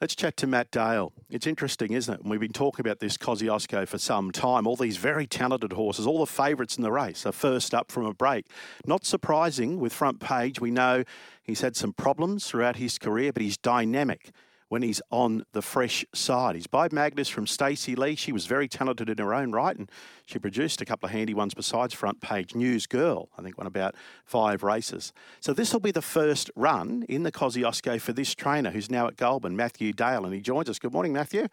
Let's chat to Matt Dale. It's interesting, isn't it? And we've been talking about this Kosciuszko for some time. All these very talented horses, all the favourites in the race are first up from a break. Not surprising with front page. We know he's had some problems throughout his career, but he's dynamic when he's on the fresh side. He's by Magnus from Stacey Lee. She was very talented in her own right, and she produced a couple of handy ones besides front page. News Girl, I think, won about five races. So this will be the first run in the Kosciuszko for this trainer who's now at Goulburn, Matthew Dale, and he joins us. Good morning, Matthew.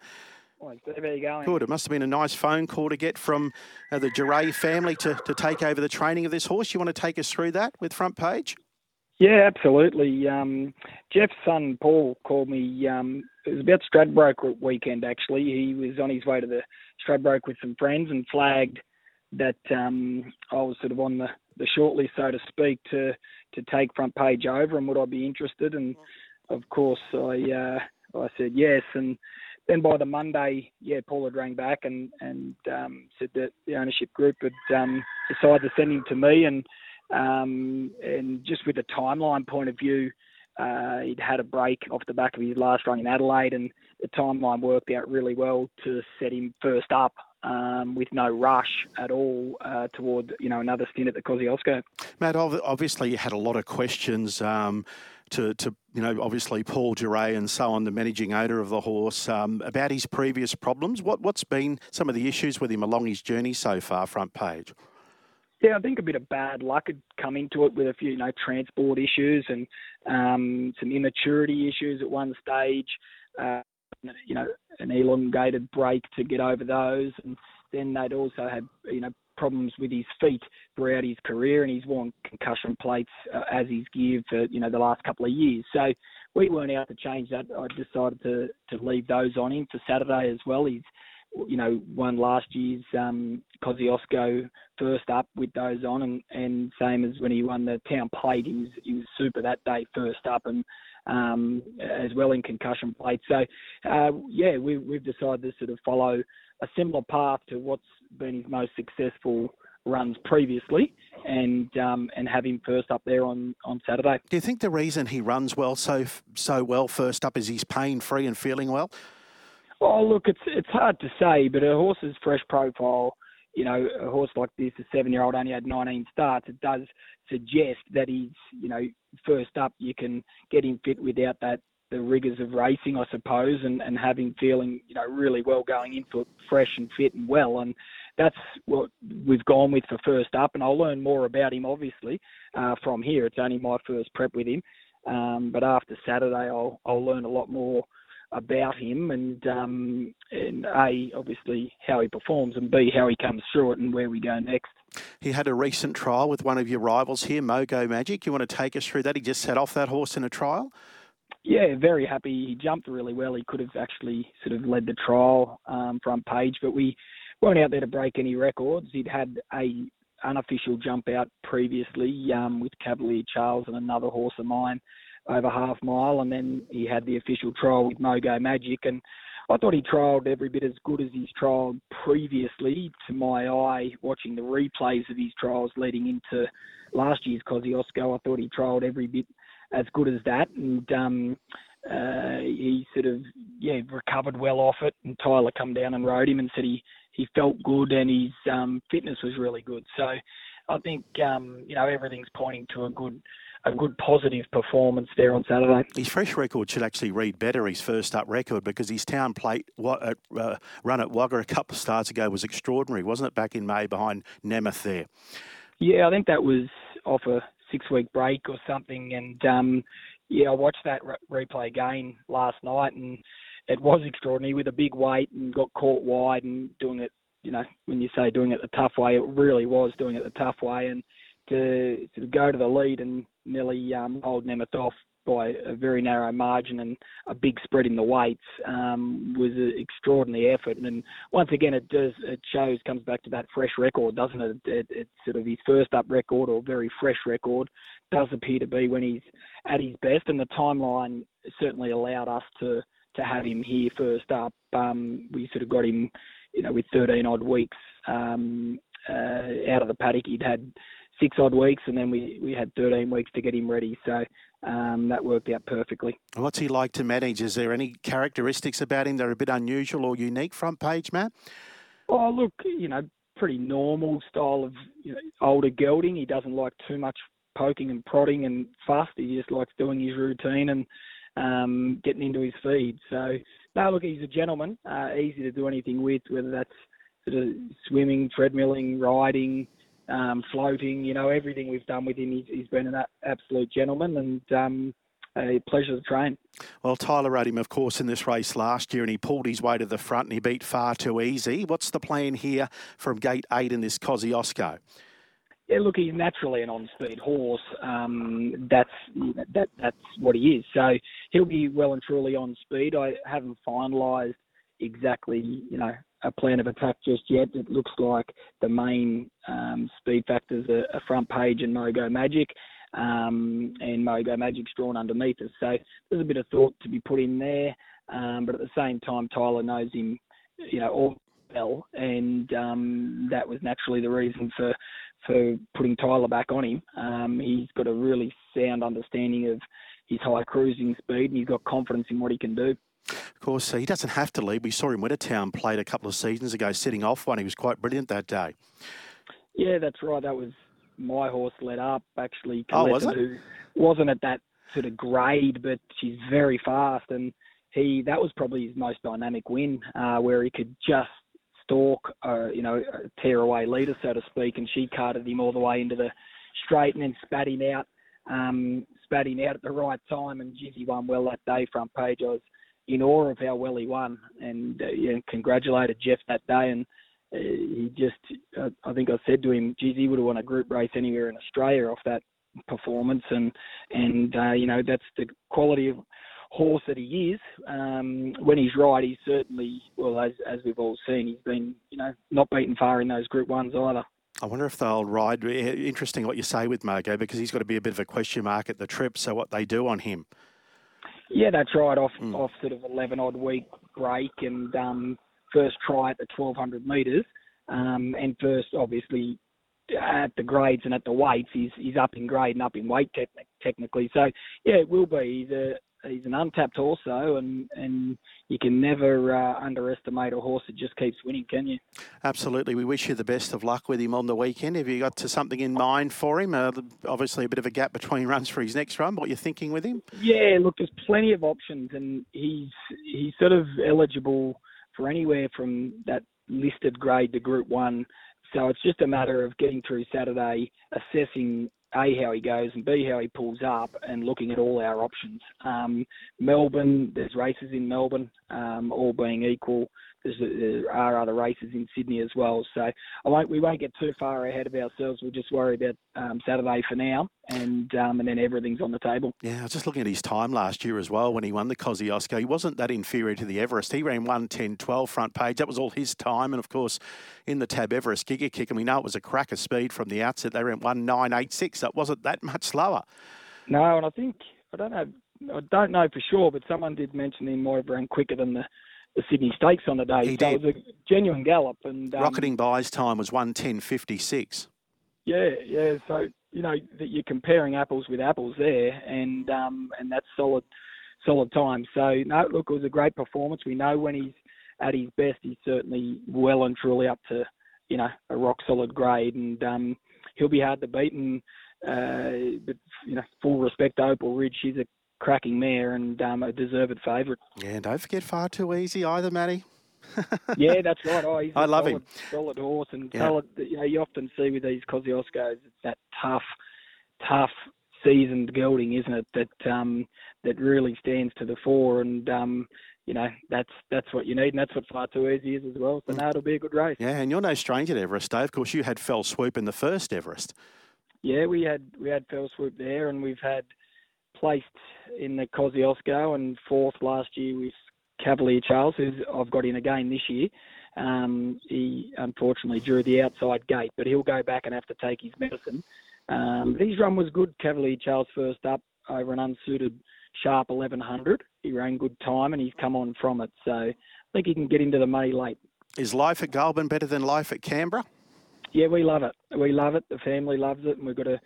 Morning, Steve. How you going? Good. It must have been a nice phone call to get from uh, the Duray family to, to take over the training of this horse. You want to take us through that with front page? Yeah, absolutely. Um, Jeff's son Paul called me. Um, it was about Stradbroke weekend actually. He was on his way to the Stradbroke with some friends and flagged that um, I was sort of on the, the shortlist, so to speak, to to take front page over and would I be interested? And of course, I uh, I said yes. And then by the Monday, yeah, Paul had rang back and and um, said that the ownership group had um, decided to send him to me and um, and just with the timeline point of view, uh, he'd had a break off the back of his last run in Adelaide, and the timeline worked out really well to set him first up um, with no rush at all uh, toward you know another stint at the Kosciuszko. Matt, obviously you had a lot of questions. Um, to, to, you know, obviously Paul Duray and so on, the managing owner of the horse, um, about his previous problems. What, what's been some of the issues with him along his journey so far, front page? Yeah, I think a bit of bad luck had come into it with a few, you know, transport issues and um, some immaturity issues at one stage. Uh, you know, an elongated break to get over those, and then they'd also had, you know, problems with his feet throughout his career, and he's worn concussion plates uh, as his gear for, you know, the last couple of years. So we weren't able to change that. I decided to to leave those on him for Saturday as well. He's you know, won last year's um, Kosciuszko first up with those on, and, and same as when he won the Town Plate, he was he was super that day first up, and um, as well in concussion plate. So, uh, yeah, we, we've decided to sort of follow a similar path to what's been his most successful runs previously, and um, and have him first up there on, on Saturday. Do you think the reason he runs well so so well first up is he's pain free and feeling well? Oh, look, it's it's hard to say, but a horse's fresh profile, you know, a horse like this, a seven-year-old only had 19 starts. It does suggest that he's, you know, first up. You can get him fit without that the rigors of racing, I suppose, and and have him feeling, you know, really well going into it, fresh and fit and well. And that's what we've gone with for first up. And I'll learn more about him, obviously, uh, from here. It's only my first prep with him. Um, but after Saturday, I'll I'll learn a lot more about him and um, and a obviously how he performs and b how he comes through it and where we go next. He had a recent trial with one of your rivals here, Mogo Magic. You want to take us through that? He just set off that horse in a trial. Yeah, very happy. He jumped really well. He could have actually sort of led the trial um, front page, but we weren't out there to break any records. He'd had a unofficial jump out previously um, with Cavalier Charles and another horse of mine over half mile, and then he had the official trial with Mogo Magic, and I thought he trialled every bit as good as he's trialled previously. To my eye, watching the replays of his trials leading into last year's Kosciuszko, I thought he trialled every bit as good as that, and um, uh, he sort of yeah recovered well off it. And Tyler come down and rode him and said he he felt good and his um, fitness was really good. So I think um, you know everything's pointing to a good a good positive performance there on Saturday. His fresh record should actually read better, his first up record, because his town plate uh, run at Wagga a couple of starts ago was extraordinary, wasn't it, back in May behind Nemeth there? Yeah, I think that was off a six week break or something. And um, yeah, I watched that re- replay again last night and it was extraordinary with a big weight and got caught wide and doing it, you know, when you say doing it the tough way, it really was doing it the tough way. And to sort of go to the lead and nearly um, hold Nemeth off by a very narrow margin and a big spread in the weights um, was an extraordinary effort. And once again, it does it shows comes back to that fresh record, doesn't it? it? It's sort of his first up record or very fresh record does appear to be when he's at his best, and the timeline certainly allowed us to to have him here first up. Um, we sort of got him, you know, with 13 odd weeks um, uh, out of the paddock. He'd had six odd weeks, and then we, we had 13 weeks to get him ready. So um, that worked out perfectly. What's he like to manage? Is there any characteristics about him that are a bit unusual or unique, front page, Matt? Oh, look, you know, pretty normal style of you know, older gelding. He doesn't like too much poking and prodding and fuss. He just likes doing his routine and um, getting into his feed. So, no, look, he's a gentleman, uh, easy to do anything with, whether that's sort of swimming, treadmilling, riding, um, floating, you know, everything we've done with him, he's, he's been an absolute gentleman and um, a pleasure to train. Well, Tyler rode him, of course, in this race last year and he pulled his way to the front and he beat far too easy. What's the plan here from gate eight in this Kosciuszko? Yeah, look, he's naturally an on-speed horse. Um, that's that that's what he is. So he'll be well and truly on speed. I haven't finalised exactly, you know, a plan of attack just yet. It looks like the main um, speed factors are, are front page and Mogo Magic, um, and Mogo Magic's drawn underneath us. So there's a bit of thought to be put in there, um, but at the same time, Tyler knows him, you know, all well, and um, that was naturally the reason for for putting Tyler back on him. Um, he's got a really sound understanding of his high cruising speed, and he's got confidence in what he can do. Of course, he doesn't have to lead. We saw him win the Town Plate a couple of seasons ago, setting off one. He was quite brilliant that day. Yeah, that's right. That was my horse led up actually. oh, was it? Who wasn't at that sort of grade, but she's very fast, and he that was probably his most dynamic win, uh, where he could just stalk, uh, you know, tear away leader, so to speak, and she carted him all the way into the straight and then spat him out, um, him out at the right time, and Jizzy won well that day. Front page, I was in awe of how well he won, and uh, yeah, congratulated Jeff that day. And uh, he just, uh, I think I said to him, he would have won a group race anywhere in Australia off that performance, and and uh, you know that's the quality of horse that he is. Um, when he's right, he's certainly well as as we've all seen, he's been you know not beaten far in those Group Ones either. I wonder if they'll ride. Interesting what you say with Mogo because he's got to be a bit of a question mark at the trip. So what they do on him. Yeah, that's right. Off mm. off sort of eleven odd week break and um, first try at the twelve hundred metres, um, and first obviously at the grades and at the weights, he's he's up in grade and up in weight te- technically. So yeah, it will be. He's a he's an untapped horse though, and and you can never uh, underestimate a horse that just keeps winning, can you? Absolutely. We wish you the best of luck with him on the weekend. Have you got to something in mind for him? Uh, obviously, a bit of a gap between runs for his next run. What you're thinking with him? Yeah, look, there's plenty of options, and he's he's sort of eligible for anywhere from that listed grade to Group One. So it's just a matter of getting through Saturday, assessing a, how he goes, and B, how he pulls up, and looking at all our options. Um, Melbourne, there's races in Melbourne, um, all being equal. There's, there are other races in Sydney as well. So I won't, we won't get too far ahead of ourselves. We'll just worry about um, Saturday for now, and um, and then everything's on the table. Yeah, I was just looking at his time last year as well when he won the Kosciuszko. He wasn't that inferior to the Everest. He ran 110.12 front page. That was all his time. And of course, in the Tab Everest Giga Kick, and we know it was a cracker speed from the outset. They ran 1986. So it wasn't that much slower. No, and I think I don't know. I don't know for sure, but someone did mention he might have ran quicker than the the Sydney Stakes on the day. He so did. it was a genuine gallop. And um, Rocketing Bye's time was one ten fifty six. Yeah, yeah. So you know that you're comparing apples with apples there, and um, and that's solid, solid time. So no, look, it was a great performance. We know when he's at his best, he's certainly well and truly up to you know a rock solid grade, and um, he'll be hard to beat. And uh, but you know, full respect to Opal Ridge, she's a cracking mare and um, a deserved favourite. Yeah, don't forget far too easy either, Matty. yeah, that's right. Oh, I love solid, him. Solid horse, and yeah. solid, you know, you often see with these Kosciuszkos that tough, tough, seasoned gelding, isn't it? That um, that really stands to the fore, and um, you know that's that's what you need, and that's what far too easy is as well. So mm. now it'll be a good race. Yeah, and you're no stranger to Everest, Dave. Of course, you had Fell Swoop in the first Everest. Yeah, we had we had Fell Swoop there, and we've had placed in the Kosciuszko and fourth last year with Cavalier Charles, who I've got in again this year. Um, he unfortunately drew the outside gate, but he'll go back and have to take his medicine. Um, his run was good. Cavalier Charles first up over an unsuited sharp 1100. He ran good time and he's come on from it. So I think he can get into the money late. Is life at Goulburn better than life at Canberra? Yeah, we love it. We love it. The family loves it, and we've got a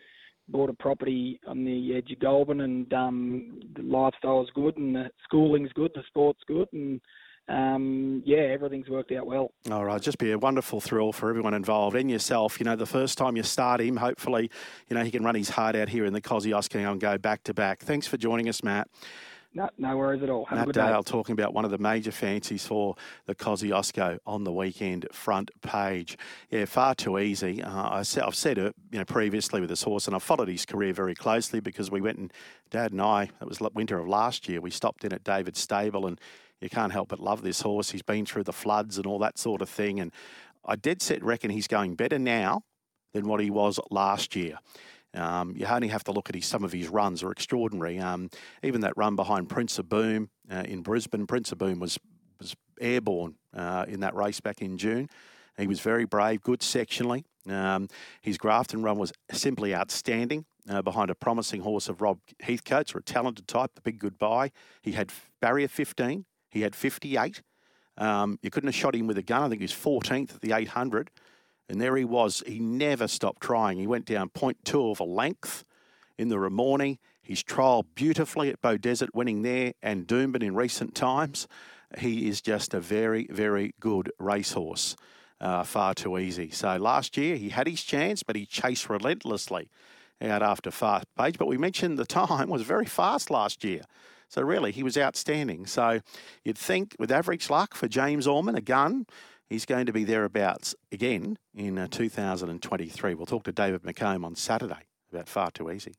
bought a property on the edge of Goulburn, and um, the lifestyle's good, and the schooling's good, the sport's good, and um, yeah, everything's worked out well. All right, just be a wonderful thrill for everyone involved and yourself. You know, the first time you start him, hopefully, you know, he can run his heart out here in the Kosciuszko and go back to back. Thanks for joining us, Matt. No, no worries at all. Have Matt Dale talking about one of the major fancies for the Kosciuszko on the weekend front page. Yeah, far too easy. Uh, I have said it you know previously with this horse, and I've followed his career very closely because we went and Dad and I. It was winter of last year. We stopped in at David's stable, and you can't help but love this horse. He's been through the floods and all that sort of thing, and I dead set reckon he's going better now than what he was last year. Um, you only have to look at his, some of his runs are extraordinary. Um, even that run behind Prince of Boom uh, in Brisbane, Prince of Boom was was airborne uh, in that race back in June. He was very brave, good sectionally. Um, his Grafton run was simply outstanding uh, behind a promising horse of Rob Heathcote's, or a talented type, the big goodbye. He had barrier 15, he had 58. Um, you couldn't have shot him with a gun. I think he was 14th at the 800. And there he was. He never stopped trying. He went down 0.2 of a length in the Ramornie. He's trialled beautifully at Beaudesert, winning there and Doomben in recent times. He is just a very, very good racehorse. Uh, far too easy. So last year he had his chance, but he chased relentlessly out after fast page. But we mentioned the time was very fast last year. So really, he was outstanding. So you'd think with average luck for James Orman, a gun, He's going to be thereabouts again in uh, 2023. We'll talk to David McComb on Saturday about Far Too Easy.